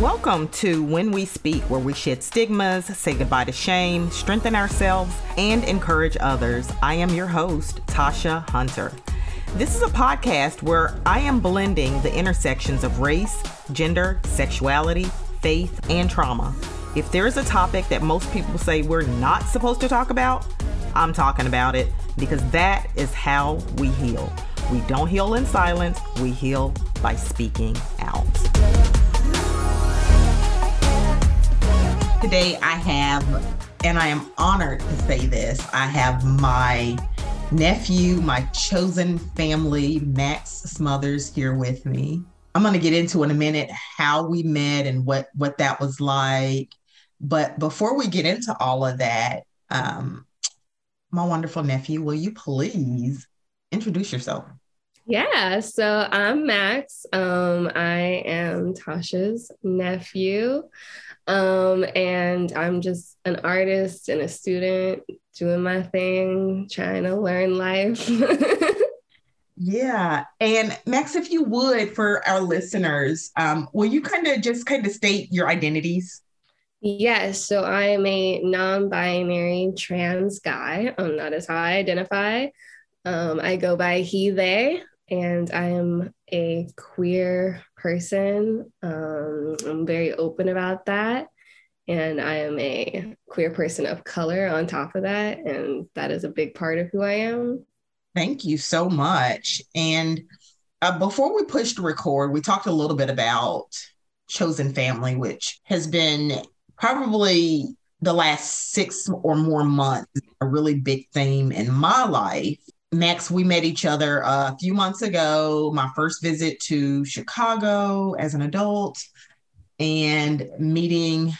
Welcome to When We Speak, where we shed stigmas, say goodbye to shame, strengthen ourselves, and encourage others. I am your host, Tasha Hunter. This is a podcast where I am blending the intersections of race, gender, sexuality, faith, and trauma. If there is a topic that most people say we're not supposed to talk about, I'm talking about it because that is how we heal. We don't heal in silence, we heal by speaking out. Today I have, and I am honored to say this, I have my nephew, my chosen family, Max Smothers, here with me. I'm going to get into in a minute how we met and what what that was like. But before we get into all of that, um, my wonderful nephew, will you please introduce yourself? Yeah, so I'm Max. Um, I am Tasha's nephew. Um, and I'm just an artist and a student doing my thing, trying to learn life. yeah. And Max, if you would, for our listeners, um, will you kind of just kind of state your identities? Yes. So I am a non binary trans guy. Um, that is how I identify. Um, I go by he, they, and I am a queer person. Um, I'm very open about that. And I am a queer person of color on top of that. And that is a big part of who I am. Thank you so much. And uh, before we pushed to record, we talked a little bit about chosen family, which has been probably the last six or more months, a really big theme in my life. Max, we met each other a few months ago, my first visit to Chicago as an adult, and meeting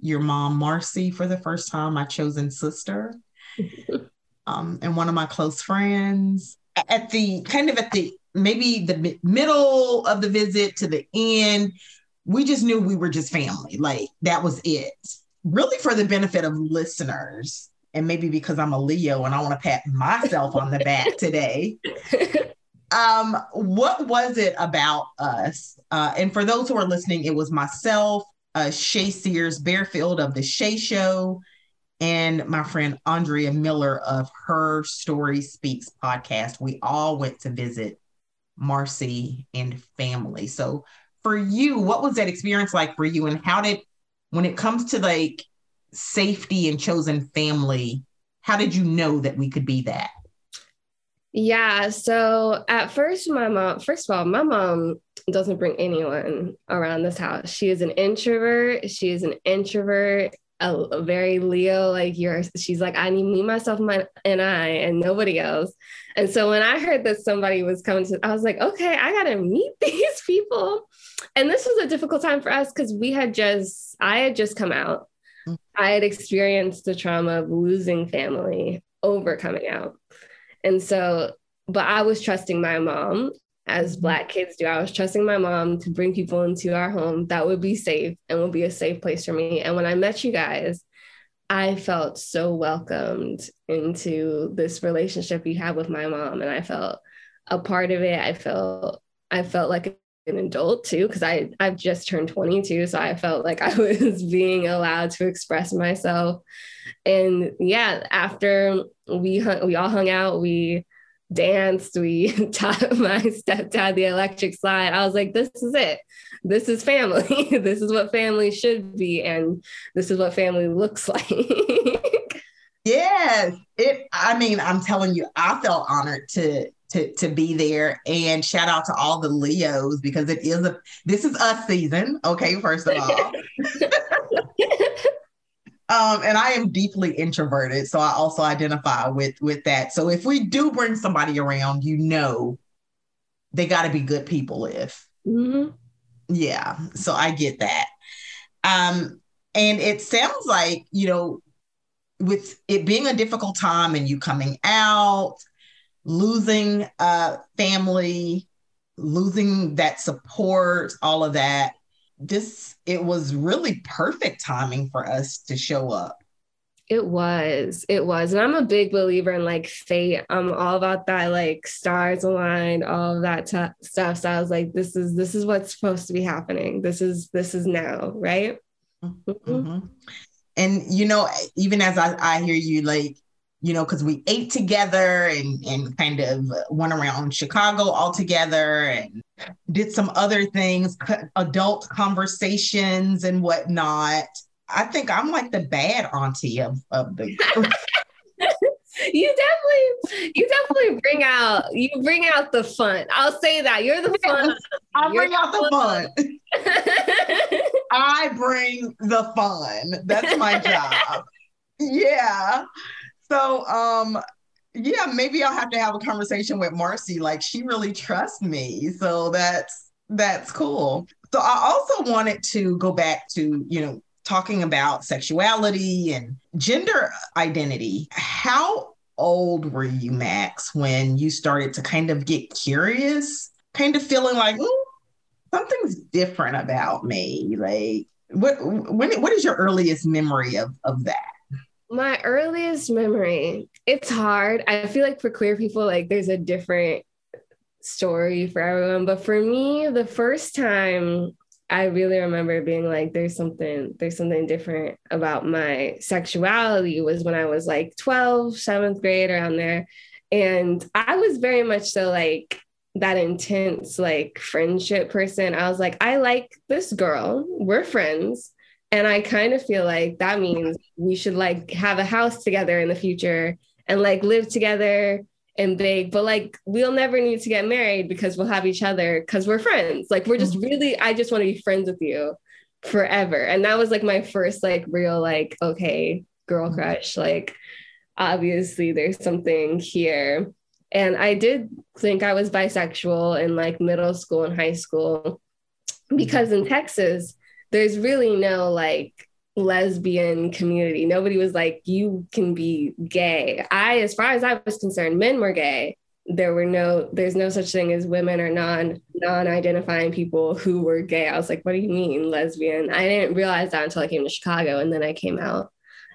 your mom, Marcy, for the first time, my chosen sister, um, and one of my close friends. At the kind of at the maybe the middle of the visit to the end, we just knew we were just family. Like that was it. Really, for the benefit of listeners, and maybe because I'm a Leo and I want to pat myself on the back today. Um, what was it about us? Uh, and for those who are listening, it was myself, uh, Shay Sears Bearfield of the Shay Show, and my friend Andrea Miller of Her Story Speaks podcast. We all went to visit Marcy and family. So, for you, what was that experience like for you, and how did, when it comes to like safety and chosen family, how did you know that we could be that? Yeah. So at first, my mom, first of all, my mom doesn't bring anyone around this house. She is an introvert. She is an introvert, a, a very Leo, like yours. She's like, I need me, myself, my, and I, and nobody else. And so when I heard that somebody was coming to, I was like, okay, I got to meet these people. And this was a difficult time for us because we had just, I had just come out. I had experienced the trauma of losing family over coming out. And so, but I was trusting my mom, as mm-hmm. Black kids do. I was trusting my mom to bring people into our home that would be safe and would be a safe place for me. And when I met you guys, I felt so welcomed into this relationship you have with my mom. And I felt a part of it. I felt, I felt like an adult too because I I've just turned 22 so I felt like I was being allowed to express myself. And yeah after we hung, we all hung out we danced we taught my stepdad the electric slide. I was like this is it. This is family. This is what family should be and this is what family looks like. Yes. It I mean I'm telling you I felt honored to to to be there. And shout out to all the Leos because it is a this is us season. Okay, first of all. um, and I am deeply introverted, so I also identify with with that. So if we do bring somebody around, you know, they got to be good people. If mm-hmm. yeah, so I get that. Um, and it sounds like you know, with it being a difficult time and you coming out losing uh, family, losing that support, all of that. This it was really perfect timing for us to show up. It was. It was. And I'm a big believer in like fate. I'm all about that, like stars aligned, all of that t- stuff. So I was like, this is this is what's supposed to be happening. This is this is now, right? Mm-hmm. mm-hmm. And you know, even as I, I hear you like, you know, because we ate together and and kind of went around Chicago all together and did some other things, adult conversations and whatnot I think I'm like the bad auntie of, of the you definitely you definitely bring out you bring out the fun. I'll say that. You're the fun. I bring out the fun. I bring the fun. That's my job. yeah. So um yeah, maybe I'll have to have a conversation with Marcy. Like she really trusts me. So that's that's cool. So I also wanted to go back to, you know, talking about sexuality and gender identity. How old were you, Max, when you started to kind of get curious, kind of feeling like something's different about me? Like, what when what is your earliest memory of of that? My earliest memory, it's hard. I feel like for queer people, like there's a different story for everyone. But for me, the first time I really remember being like, there's something, there's something different about my sexuality was when I was like 12, seventh grade around there. And I was very much so like that intense, like friendship person. I was like, I like this girl, we're friends. And I kind of feel like that means we should like have a house together in the future and like live together and big, but like we'll never need to get married because we'll have each other because we're friends. Like we're just mm-hmm. really, I just want to be friends with you forever. And that was like my first like real like, okay, girl mm-hmm. crush. Like obviously there's something here. And I did think I was bisexual in like middle school and high school because in Texas, there's really no like lesbian community. Nobody was like, you can be gay. I, as far as I was concerned, men were gay. There were no, there's no such thing as women or non non-identifying people who were gay. I was like, what do you mean lesbian? I didn't realize that until I came to Chicago and then I came out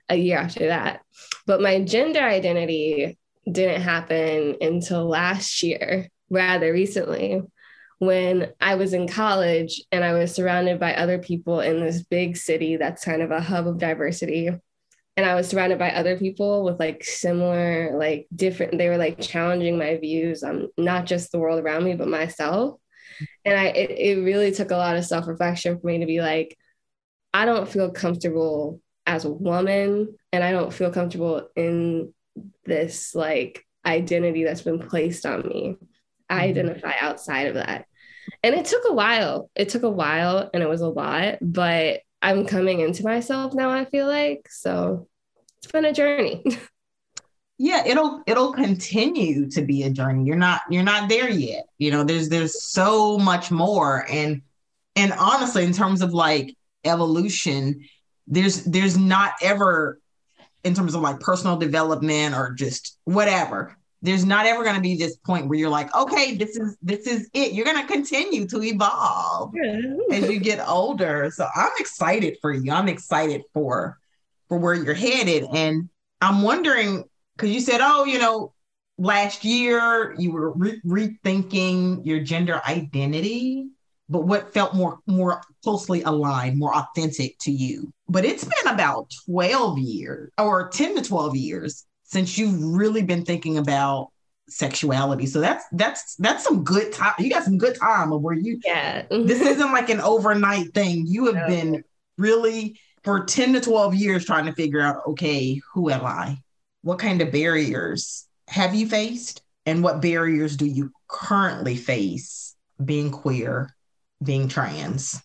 a year after that. But my gender identity didn't happen until last year, rather recently when I was in college and I was surrounded by other people in this big city that's kind of a hub of diversity. And I was surrounded by other people with like similar, like different, they were like challenging my views on not just the world around me, but myself. And I, it, it really took a lot of self reflection for me to be like, I don't feel comfortable as a woman and I don't feel comfortable in this like identity that's been placed on me. I mm-hmm. identify outside of that. And it took a while. It took a while and it was a lot, but I'm coming into myself now, I feel like. So it's been a journey. yeah, it'll it'll continue to be a journey. You're not you're not there yet. You know, there's there's so much more. And and honestly, in terms of like evolution, there's there's not ever in terms of like personal development or just whatever there's not ever going to be this point where you're like okay this is this is it. You're going to continue to evolve yeah. as you get older. So i'm excited for you. I'm excited for for where you're headed. And i'm wondering because you said oh you know last year you were re- rethinking your gender identity but what felt more more closely aligned more authentic to you. But it's been about 12 years or 10 to 12 years since you've really been thinking about sexuality. So that's that's that's some good time. You got some good time of where you yeah. Mm-hmm. this isn't like an overnight thing. You have no. been really for 10 to 12 years trying to figure out, okay, who am I? What kind of barriers have you faced? And what barriers do you currently face being queer, being trans?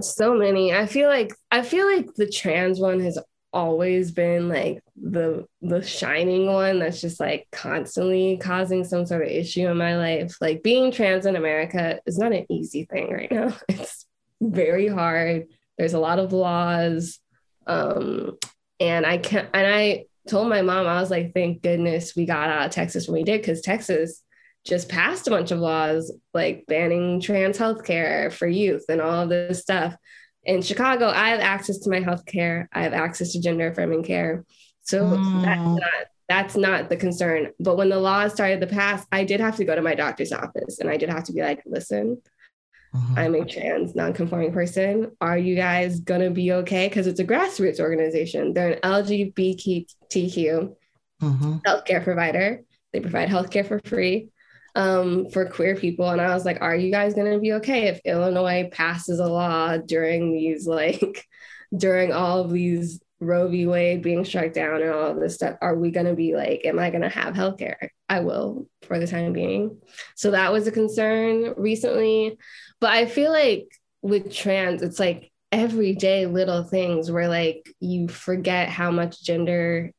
So many. I feel like I feel like the trans one has always been like the the shining one that's just like constantly causing some sort of issue in my life. Like being trans in america is not an easy thing right now. It's very hard. There's a lot of laws. Um and i can't and i told my mom i was like thank goodness we got out of texas when we did because texas just passed a bunch of laws like banning trans healthcare for youth and all of this stuff in Chicago, I have access to my health care. I have access to gender affirming care. So mm. that's not that's not the concern. But when the law started to pass, I did have to go to my doctor's office and I did have to be like, listen, mm-hmm. I'm a trans non-conforming person. Are you guys gonna be okay? Because it's a grassroots organization. They're an LGBTQ mm-hmm. healthcare provider. They provide healthcare for free um, for queer people. And I was like, are you guys going to be okay if Illinois passes a law during these, like, during all of these Roe v. Wade being struck down and all this stuff? Are we going to be like, am I going to have healthcare? I will for the time being. So that was a concern recently. But I feel like with trans, it's like everyday little things where like you forget how much gender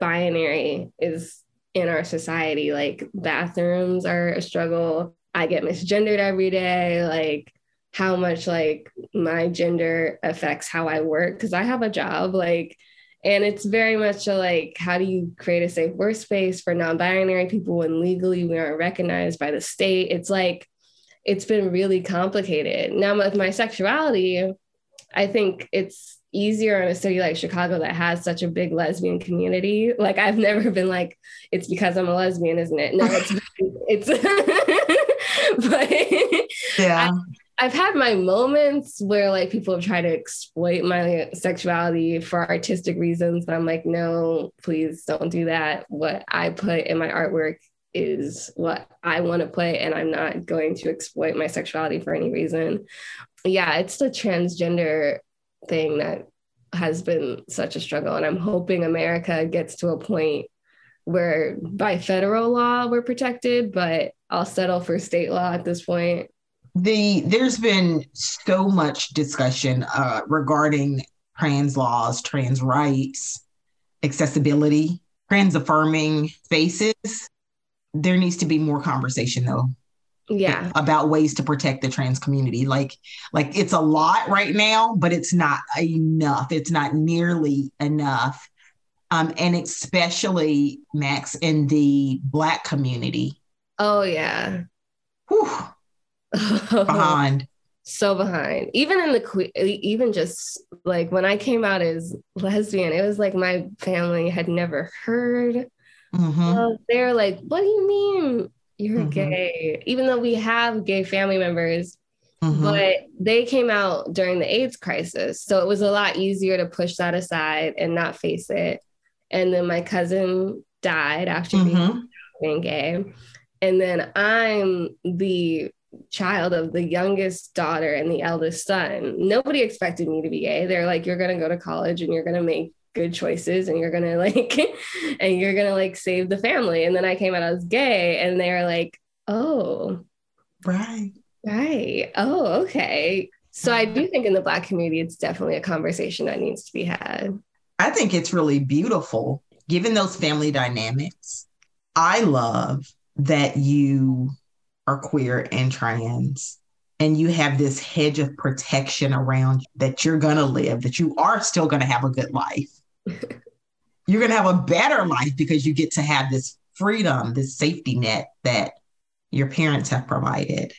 binary is in our society. Like bathrooms are a struggle. I get misgendered every day. Like how much like my gender affects how I work because I have a job. Like, and it's very much a, like, how do you create a safe workspace for non-binary people when legally we aren't recognized by the state? It's like it's been really complicated. Now with my sexuality, I think it's easier in a city like Chicago that has such a big lesbian community. Like I've never been like, it's because I'm a lesbian, isn't it? No, it's it's but yeah. I, I've had my moments where like people have tried to exploit my sexuality for artistic reasons, but I'm like, no, please don't do that. What I put in my artwork is what I want to put, and I'm not going to exploit my sexuality for any reason. Yeah, it's the transgender thing that has been such a struggle. And I'm hoping America gets to a point where by federal law we're protected, but I'll settle for state law at this point. The there's been so much discussion uh, regarding trans laws, trans rights, accessibility, trans affirming spaces. There needs to be more conversation though yeah. about ways to protect the trans community. Like like it's a lot right now but it's not enough. It's not nearly enough. Um and especially max in the black community. Oh yeah. Whew. behind. So behind. Even in the que- even just like when i came out as lesbian it was like my family had never heard mm-hmm. they're like what do you mean you're mm-hmm. gay, even though we have gay family members, mm-hmm. but they came out during the AIDS crisis. So it was a lot easier to push that aside and not face it. And then my cousin died after mm-hmm. being, being gay. And then I'm the child of the youngest daughter and the eldest son. Nobody expected me to be gay. They're like, you're going to go to college and you're going to make good choices and you're gonna like and you're gonna like save the family. And then i came out as gay and they were like oh. Right. Right. Oh okay. So i do think in the black community it's definitely a conversation that needs to be had. I think it's really beautiful given those family dynamics. I love that you are queer and trans and you have this hedge of protection around that you're going to live, that you are still going to have a good life. You're going to have a better life because you get to have this freedom, this safety net that your parents have provided.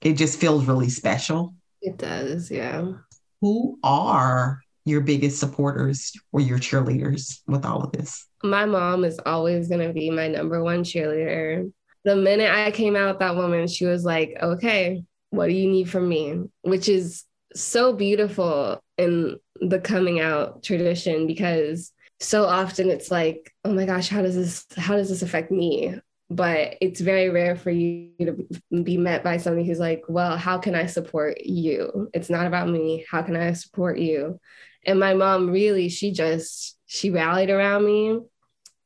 It just feels really special. It does, yeah. Who are your biggest supporters or your cheerleaders with all of this? My mom is always going to be my number one cheerleader. The minute I came out, that woman, she was like, okay, what do you need from me? Which is so beautiful in the coming out tradition because so often it's like oh my gosh how does this how does this affect me? But it's very rare for you to be met by somebody who's like well how can i support you? It's not about me. How can i support you? And my mom really she just she rallied around me.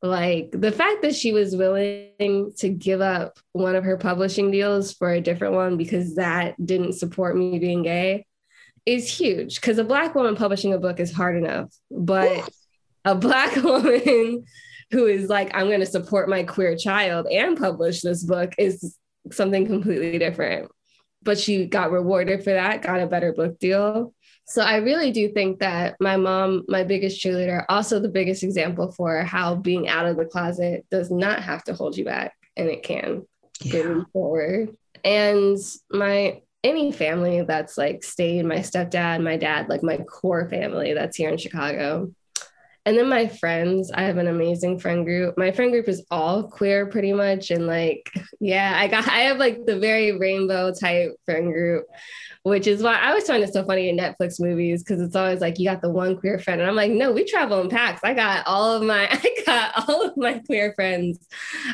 Like the fact that she was willing to give up one of her publishing deals for a different one because that didn't support me being gay is huge because a black woman publishing a book is hard enough, but a black woman who is like, I'm going to support my queer child and publish this book is something completely different. But she got rewarded for that, got a better book deal. So I really do think that my mom, my biggest cheerleader, also the biggest example for how being out of the closet does not have to hold you back and it can yeah. forward. And my any family that's like stayed, my stepdad, my dad, like my core family that's here in Chicago. And then my friends, I have an amazing friend group. My friend group is all queer pretty much. And like, yeah, I got, I have like the very rainbow type friend group which is why I always find it so funny in Netflix movies because it's always like you got the one queer friend, and I'm like, no, we travel in packs. I got all of my, I got all of my queer friends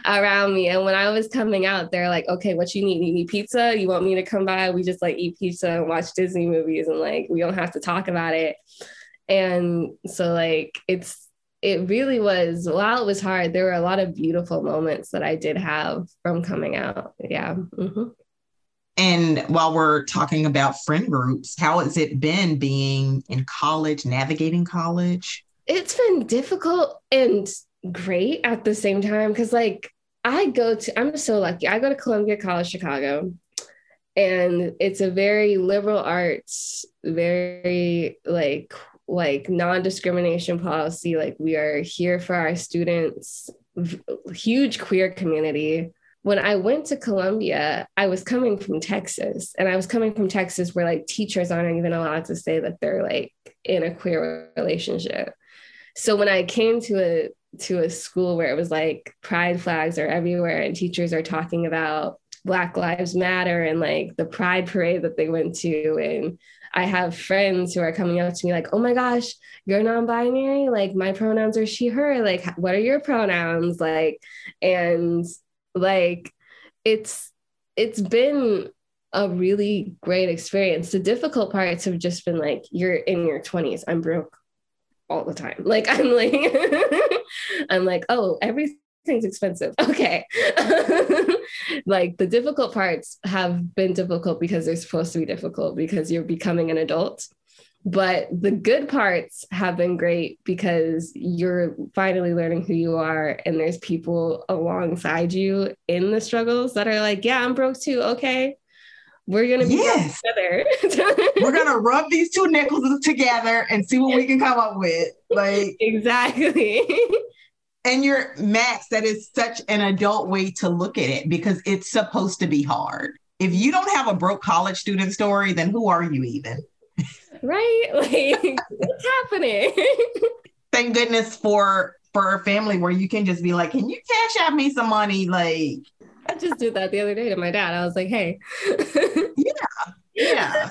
around me, and when I was coming out, they're like, okay, what you need? You need pizza? You want me to come by? We just like eat pizza and watch Disney movies, and like we don't have to talk about it. And so like it's it really was while it was hard there were a lot of beautiful moments that i did have from coming out yeah mm-hmm. And while we're talking about friend groups, how has it been being in college, navigating college? It's been difficult and great at the same time because, like, I go to, I'm so lucky. I go to Columbia College Chicago, and it's a very liberal arts, very like, like non-discrimination policy like we are here for our students huge queer community when I went to Columbia, I was coming from Texas, and I was coming from Texas where like teachers aren't even allowed to say that they're like in a queer relationship. So when I came to a to a school where it was like pride flags are everywhere and teachers are talking about Black Lives Matter and like the pride parade that they went to and I have friends who are coming up to me like, "Oh my gosh, you're non-binary? Like my pronouns are she her. Like what are your pronouns?" Like and like it's it's been a really great experience. The difficult parts have just been like you're in your 20s. I'm broke all the time. Like I'm like I'm like, oh, everything's expensive. Okay. like the difficult parts have been difficult because they're supposed to be difficult because you're becoming an adult. But the good parts have been great because you're finally learning who you are, and there's people alongside you in the struggles that are like, Yeah, I'm broke too. Okay. We're gonna be yes. together. We're gonna rub these two nickels together and see what we can come up with. Like exactly. and you're Max, that is such an adult way to look at it because it's supposed to be hard. If you don't have a broke college student story, then who are you even? Right? Like, what's happening? Thank goodness for for a family where you can just be like, can you cash out me some money? Like, I just did that the other day to my dad. I was like, hey. yeah. Yeah.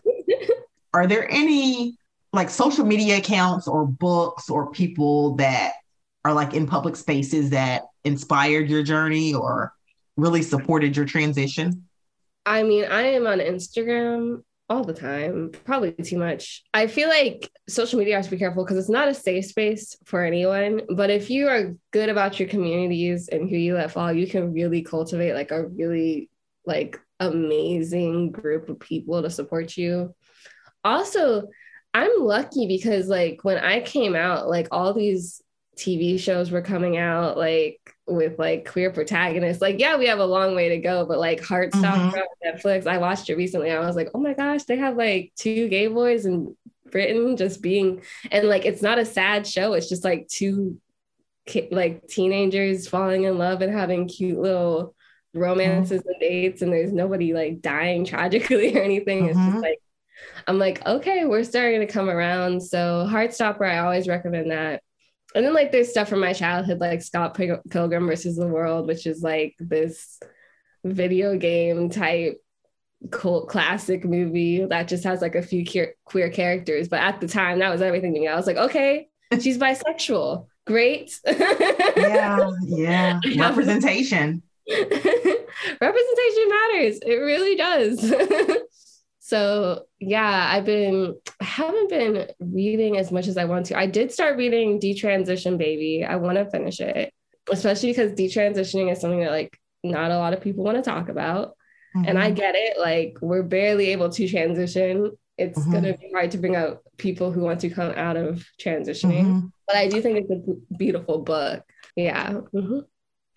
Are there any like social media accounts or books or people that are like in public spaces that inspired your journey or really supported your transition? I mean, I am on Instagram all the time, probably too much. I feel like social media has to be careful because it's not a safe space for anyone. But if you are good about your communities and who you let follow, you can really cultivate like a really like amazing group of people to support you. Also, I'm lucky because like when I came out, like all these TV shows were coming out, like with like queer protagonists. Like, yeah, we have a long way to go, but like Heartstopper mm-hmm. on Netflix, I watched it recently. I was like, oh my gosh, they have like two gay boys in Britain just being, and like it's not a sad show. It's just like two like teenagers falling in love and having cute little romances mm-hmm. and dates, and there's nobody like dying tragically or anything. Mm-hmm. It's just mm-hmm. like I'm like, okay, we're starting to come around. So Heartstopper, I always recommend that and then like there's stuff from my childhood like Scott Pilgrim versus the World, which is like this video game type cult classic movie that just has like a few queer, queer characters. But at the time, that was everything to me. I was like, okay, she's bisexual. Great. yeah, yeah. Representation. Representation matters. It really does. So yeah, I've been I haven't been reading as much as I want to. I did start reading Detransition Baby. I want to finish it, especially because detransitioning is something that like not a lot of people want to talk about. Mm-hmm. And I mm-hmm. get it. Like we're barely able to transition. It's mm-hmm. gonna be hard to bring out people who want to come out of transitioning. Mm-hmm. But I do think it's a beautiful book. Yeah.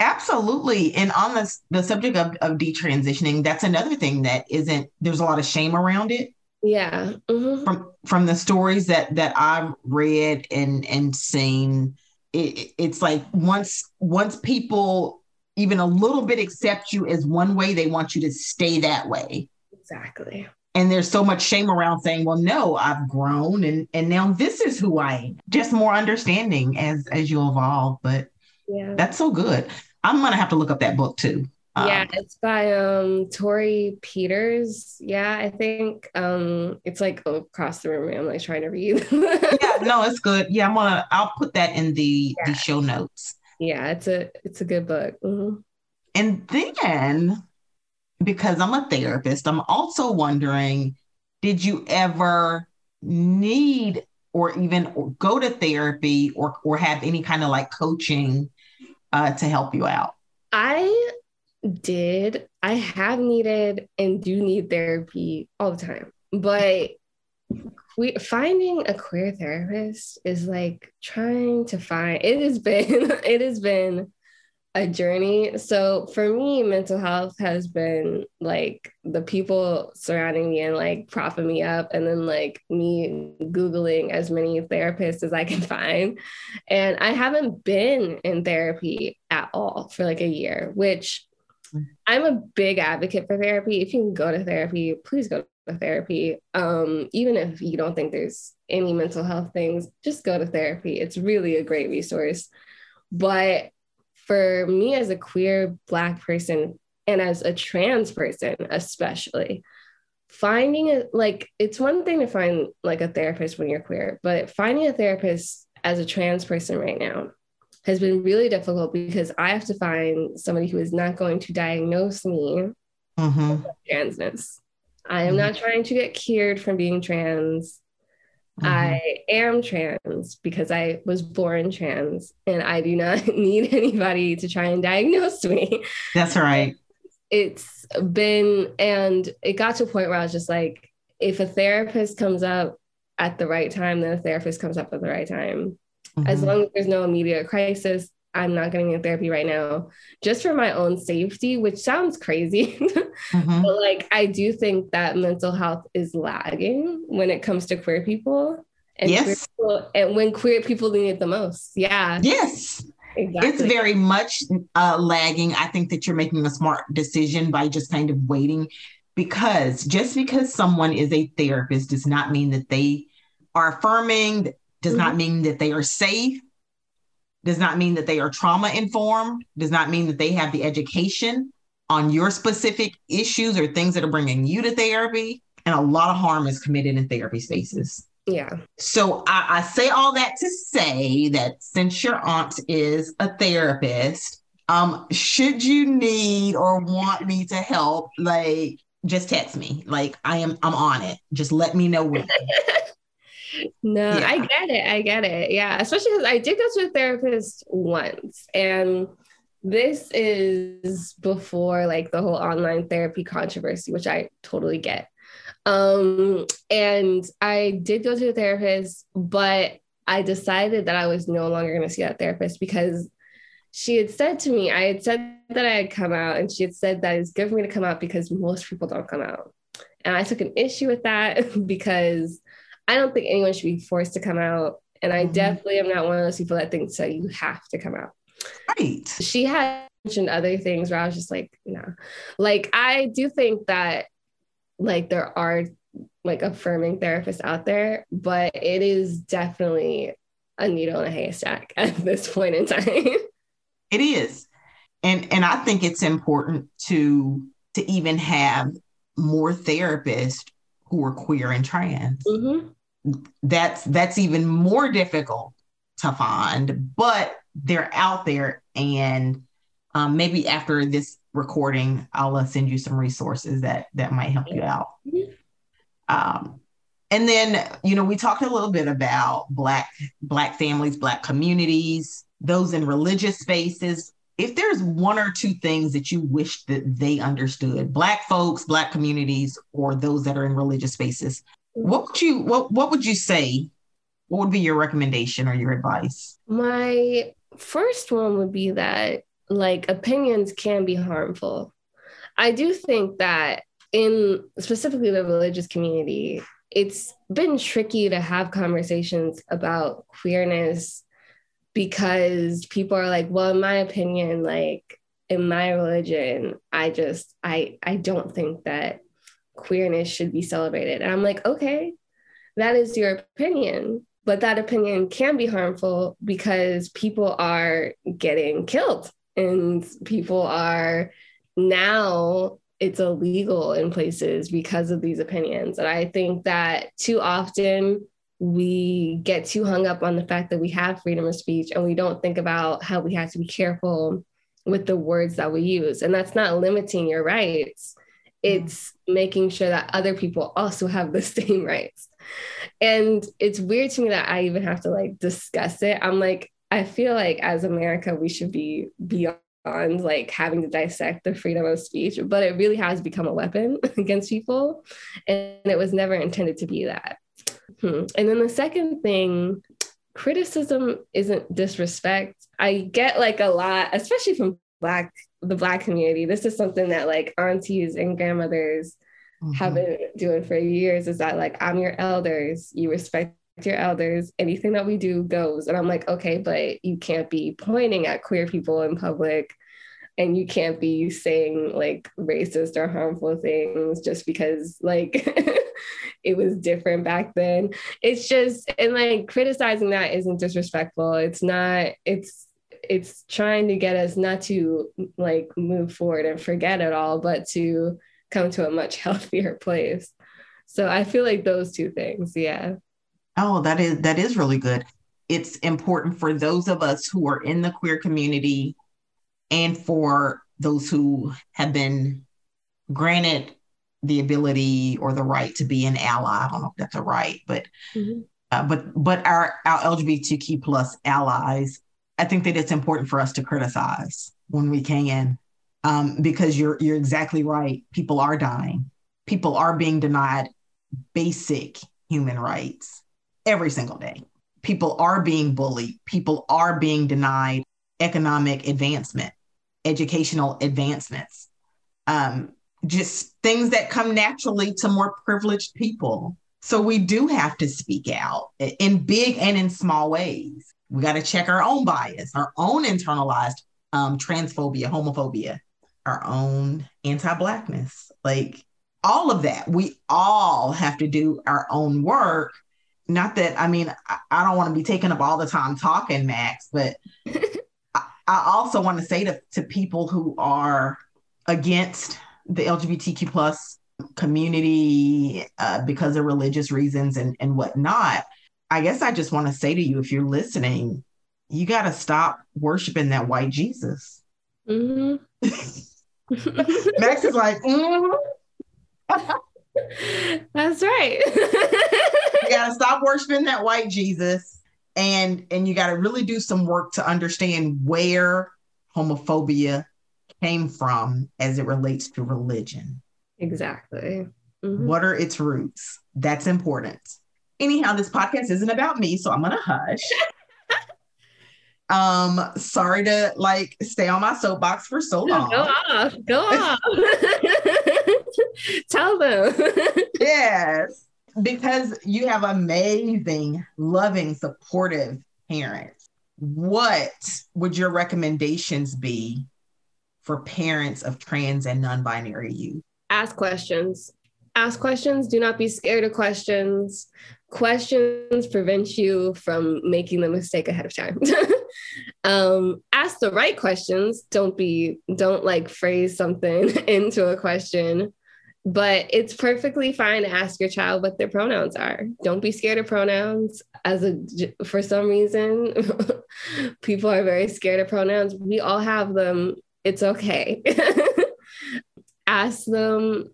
Absolutely. And on the, the subject of, of detransitioning, that's another thing that isn't, there's a lot of shame around it. Yeah. Mm-hmm. From from the stories that that I've read and and seen, it, it's like once once people even a little bit accept you as one way, they want you to stay that way. Exactly. and there's so much shame around saying well no i've grown and and now this is who i am just more understanding as as you evolve but yeah. That's so good. I'm gonna have to look up that book too. Yeah um, it's by um Torrey Peters. Yeah i think um it's like across the room. I'm like trying to read. Yeah no it's good. Yeah i'm gonna i'll put that in the yeah. the show notes. Yeah it's a it's a good book. Mm-hmm. and then because I'm a therapist, I'm also wondering did you ever need or even go to therapy or, or have any kind of like coaching uh, to help you out? I did. I have needed and do need therapy all the time, but we finding a queer therapist is like trying to find it has been it has been a journey. So for me, mental health has been like the people surrounding me and like propping me up, and then like me Googling as many therapists as I can find. And I haven't been in therapy at all for like a year, which I'm a big advocate for therapy. If you can go to therapy, please go to therapy. Um, even if you don't think there's any mental health things, just go to therapy. It's really a great resource. But for me as a queer Black person and as a trans person, especially, finding it like it's one thing to find like a therapist when you're queer, but finding a therapist as a trans person right now has been really difficult because I have to find somebody who is not going to diagnose me mm-hmm. with transness. I am mm-hmm. not trying to get cured from being trans. Mm-hmm. I am trans because I was born trans and I do not need anybody to try and diagnose me. That's right. It's been, and it got to a point where I was just like, if a therapist comes up at the right time, then a therapist comes up at the right time. Mm-hmm. As long as there's no immediate crisis, I'm not getting in therapy right now, just for my own safety, which sounds crazy. mm-hmm. But like, I do think that mental health is lagging when it comes to queer people. And yes. People, and when queer people need it the most. Yeah. Yes. Exactly. It's very much uh, lagging. I think that you're making a smart decision by just kind of waiting because just because someone is a therapist does not mean that they are affirming, does mm-hmm. not mean that they are safe does not mean that they are trauma informed, does not mean that they have the education on your specific issues or things that are bringing you to therapy. And a lot of harm is committed in therapy spaces. Yeah. So I, I say all that to say that since your aunt is a therapist, um, should you need or want me to help, like just text me. Like I am I'm on it. Just let me know when. no, yeah. I get it. I get it. Yeah. Especially because I did go to a therapist once. And this is before like the whole online therapy controversy, which I totally get. Um, and I did go to a therapist, but I decided that I was no longer going to see that therapist because she had said to me, I had said that I had come out, and she had said that it's good for me to come out because most people don't come out. And I took an issue with that because I don't think anyone should be forced to come out. And I mm-hmm. definitely am not one of those people that thinks that you have to come out. Right. She had mentioned other things where I was just like, no. Like I do think that like there are like affirming therapists out there, but it is definitely a needle in a haystack at this point in time. It is. And and I think it's important to to even have more therapists who are queer and trans. Mm-hmm. That's that's even more difficult to find, but they're out there. And um, maybe after this recording, I'll uh, send you some resources that that might help you out. Mm-hmm. Um, and then you know we talked a little bit about black black families, black communities, those in religious spaces if there's one or two things that you wish that they understood, black folks, black communities, or those that are in religious spaces, what would you what what would you say? What would be your recommendation or your advice? My first one would be that like opinions can be harmful. I do think that in specifically the religious community, it's been tricky to have conversations about queerness because people are like, well, in my opinion, like in my religion, I just I I don't think that queerness should be celebrated. And I'm like, okay, that is your opinion. But that opinion can be harmful because people are getting killed and people are now it's illegal in places because of these opinions. And I think that too often we get too hung up on the fact that we have freedom of speech and we don't think about how we have to be careful with the words that we use. And that's not limiting your rights, mm-hmm. it's making sure that other people also have the same rights. And it's weird to me that I even have to like discuss it. I'm like, I feel like as America, we should be beyond like having to dissect the freedom of speech, but it really has become a weapon against people. And it was never intended to be that. Hmm. And then the second thing, criticism isn't disrespect. I get like a lot, especially from black the black community. This is something that like aunties and grandmothers mm-hmm. have been doing for years. Is that like I'm your elders, you respect your elders. Anything that we do goes. And I'm like, okay, but you can't be pointing at queer people in public and you can't be saying like racist or harmful things just because like it was different back then. It's just and like criticizing that isn't disrespectful. It's not it's it's trying to get us not to like move forward and forget it all but to come to a much healthier place. So i feel like those two things yeah. Oh that is that is really good. It's important for those of us who are in the queer community and for those who have been granted the ability or the right to be an ally. I don't know if that's a right, but mm-hmm. uh, but but our our LGBTQ plus allies, I think that it's important for us to criticize when we can, um, because you're you're exactly right. People are dying. People are being denied basic human rights every single day. People are being bullied. People are being denied economic advancement, educational advancements, um, just things that come naturally to more privileged people. So we do have to speak out in big and in small ways. We got to check our own bias, our own internalized um, transphobia, homophobia, our own anti Blackness, like all of that. We all have to do our own work. Not that, I mean, I, I don't want to be taking up all the time talking, Max, but I also want to say to, to people who are against the LGBTQ plus community uh, because of religious reasons and, and whatnot, I guess I just want to say to you, if you're listening, you got to stop worshiping that white Jesus. Mm-hmm. Max is like, mm-hmm. that's right. you got to stop worshiping that white Jesus and and you got to really do some work to understand where homophobia came from as it relates to religion. Exactly. Mm-hmm. what are its roots? That's important. Anyhow this podcast isn't about me so i'm gonna hush. Um sorry to like stay on my soapbox for so long. go off go off. Tell them. Yes because you have amazing, loving, supportive parents. What would your recommendations be for parents of trans and non binary youth? Ask questions. Ask questions. Do not be scared of questions. Questions prevent you from making the mistake ahead of time. um, ask the right questions. Don't be, don't like phrase something into a question but it's perfectly fine to ask your child what their pronouns are. Don't be scared of pronouns. As a for some reason, people are very scared of pronouns. We all have them. It's okay. ask them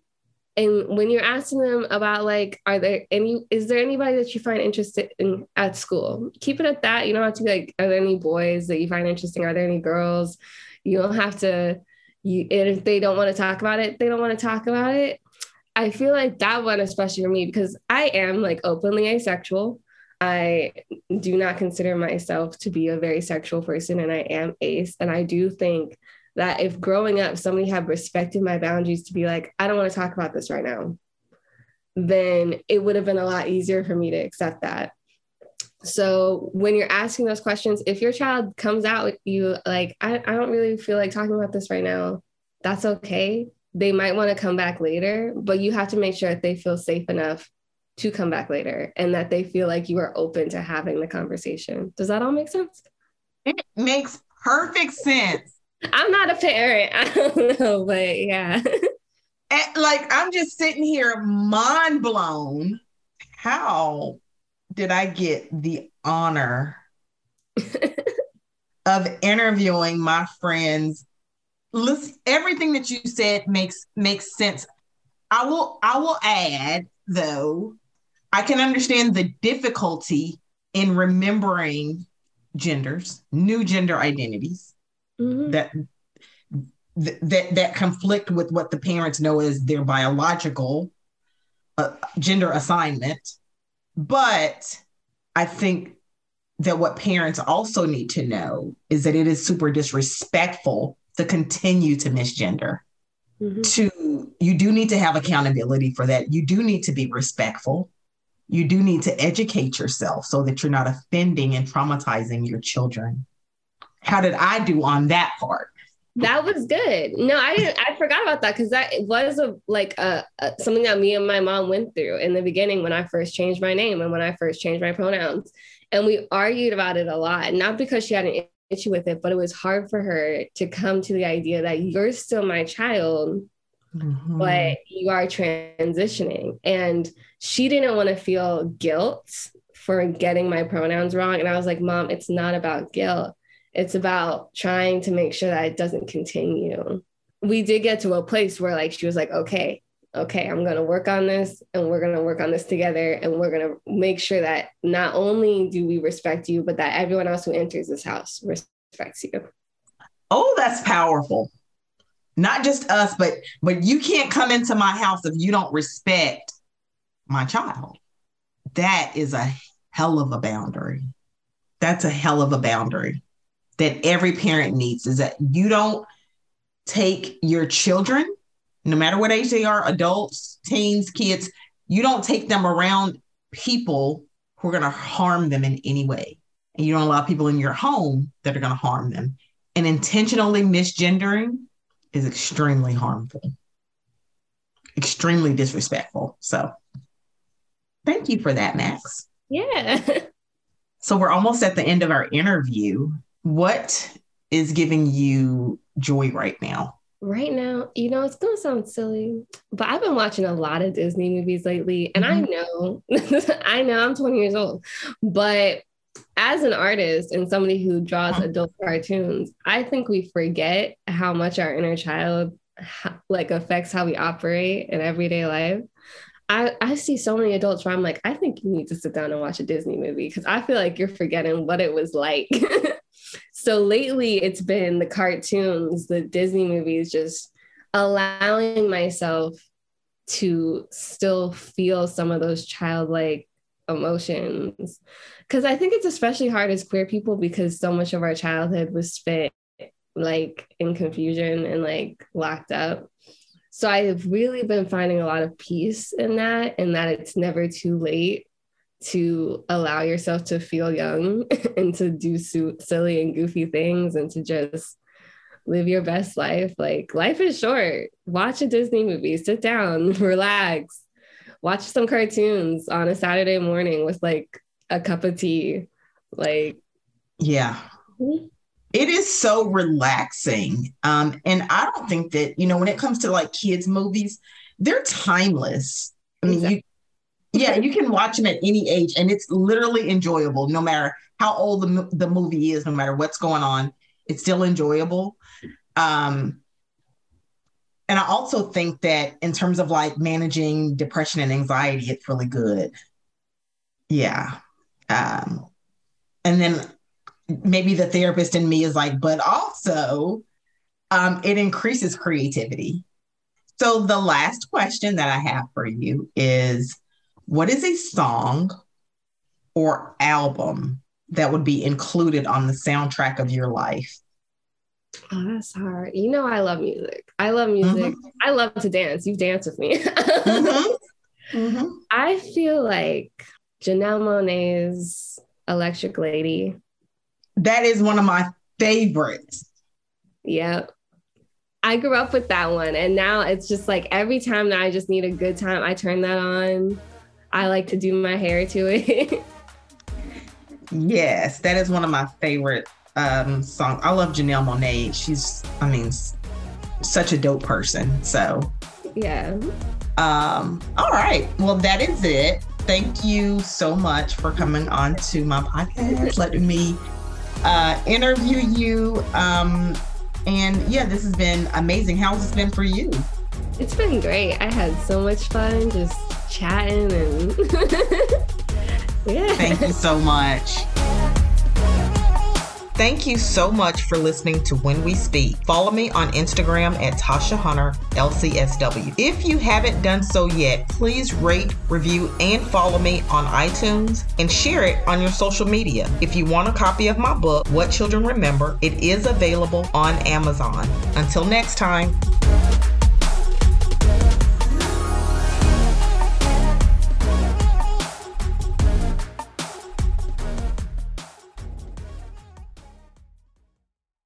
and when you're asking them about like are there any is there anybody that you find interested in at school? Keep it at that. You don't have to be like are there any boys that you find interesting? Are there any girls? You don't have to you if they don't want to talk about it they don't want to talk about it. I feel like that one especially for me because i am like openly asexual. I do not consider myself to be a very sexual person and i am ace and i do think that if growing up somebody had respected my boundaries to be like i don't want to talk about this right now then it would have been a lot easier for me to accept that so when you're asking those questions, if your child comes out with you like, I, I don't really feel like talking about this right now, that's okay. they might want to come back later, but you have to make sure that they feel safe enough to come back later and that they feel like you are open to having the conversation. Does that all make sense? It makes perfect sense. I'm not a parent. I don't know, but yeah. And, like I'm just sitting here mind blown. How did I get the honor of interviewing my friends? Listen, everything that you said makes makes sense. I will I will add though, I can understand the difficulty in remembering genders, new gender identities mm-hmm. that that that conflict with what the parents know as their biological uh, gender assignment. But i think that what parents also need to know is that it is super disrespectful to continue to misgender. Mm-hmm. to you do need to have accountability for that. You do need to be respectful. You do need to educate yourself so that you're not offending and traumatizing your children how did i do on that part that was good. No, I didn't. I forgot about that because that was a like a, a, something that me and my mom went through in the beginning when I first changed my name and when I first changed my pronouns, and we argued about it a lot. Not because she had an issue with it, but it was hard for her to come to the idea that you're still my child, mm-hmm. but you are transitioning, and she didn't want to feel guilt for getting my pronouns wrong. And I was like, Mom, it's not about guilt it's about trying to make sure that it doesn't continue. We did get to a place where like she was like, okay, okay, I'm going to work on this and we're going to work on this together. And we're going to make sure that not only do we respect you, but that everyone else who enters this house respects you. Oh, that's powerful. Not just us, but but you can't come into my house if you don't respect my child. That is a hell of a boundary. That's a hell of a boundary that every parent needs is that you don't take your children, no matter what age they are, adults, teens, kids, you don't take them around people who are going to harm them in any way. And you don't allow people in your home that are going to harm them. And intentionally misgendering is extremely harmful, extremely disrespectful. So thank you for that, Max. Yeah. so we're almost at the end of our interview. What is giving you joy right now? Right now, you know, it's going to sound silly, but I've been watching a lot of Disney movies lately. And mm-hmm. I know, I know I'm 20 years old, but as an artist and somebody who draws mm-hmm. adult cartoons, I think we forget how much our inner child like affects how we operate in everyday life. I, I see so many adults where I'm like, I think you need to sit down and watch a Disney movie because I feel like you're forgetting what it was like so lately it's been the cartoons, the Disney movies, just allowing myself to still feel some of those childlike emotions. Because I think it's especially hard as queer people because so much of our childhood was spent like in confusion and like locked up. So I've really been finding a lot of peace in that, and that it's never too late to allow yourself to feel young and to do so silly and goofy things and to just live your best life. Like life is short. Watch a Disney movie, sit down, relax, watch some cartoons on a Saturday morning with like a cup of tea. Like, yeah. It is so relaxing. Um, and I don't think that, you know, when it comes to like kids' movies, they're timeless. I mean, exactly. Yeah, you can watch them at any age, and it's literally enjoyable, no matter how old the, the movie is, no matter what's going on. It's still enjoyable. Um, and I also think that in terms of like managing depression and anxiety, it's really good. Yeah. Um, and then maybe the therapist in me is like, but also um, it increases creativity. So the last question that I have for you is what is a song or album that would be included on the soundtrack of your life? Oh, that's hard. You know, I love music. I love music. Mm-hmm. I love to dance. You dance with me. mm-hmm. Mm-hmm. I feel like Janelle Monáe's Electric Lady. That is one of my favorites. Yeah. I grew up with that one. And now it's just like every time that I just need a good time, I turn that on. I like to do my hair to it. yes, that is one of my favorite um songs. I love Janelle Monáe. She's, I mean, such a dope person. So yeah. Um, all right. Well, that is it. Thank you so much for coming on to my podcast, letting me uh, interview you. Um, and yeah, this has been amazing. How's this been for you? It's been great. I had so much fun just chatting and yeah. Thank you so much. Thank you so much for listening to When We Speak. Follow me on Instagram at Tasha Hunter LCSW. If you haven't done so yet, please rate, review, and follow me on iTunes and share it on your social media. If you want a copy of my book, What Children Remember, it is available on Amazon. Until next time.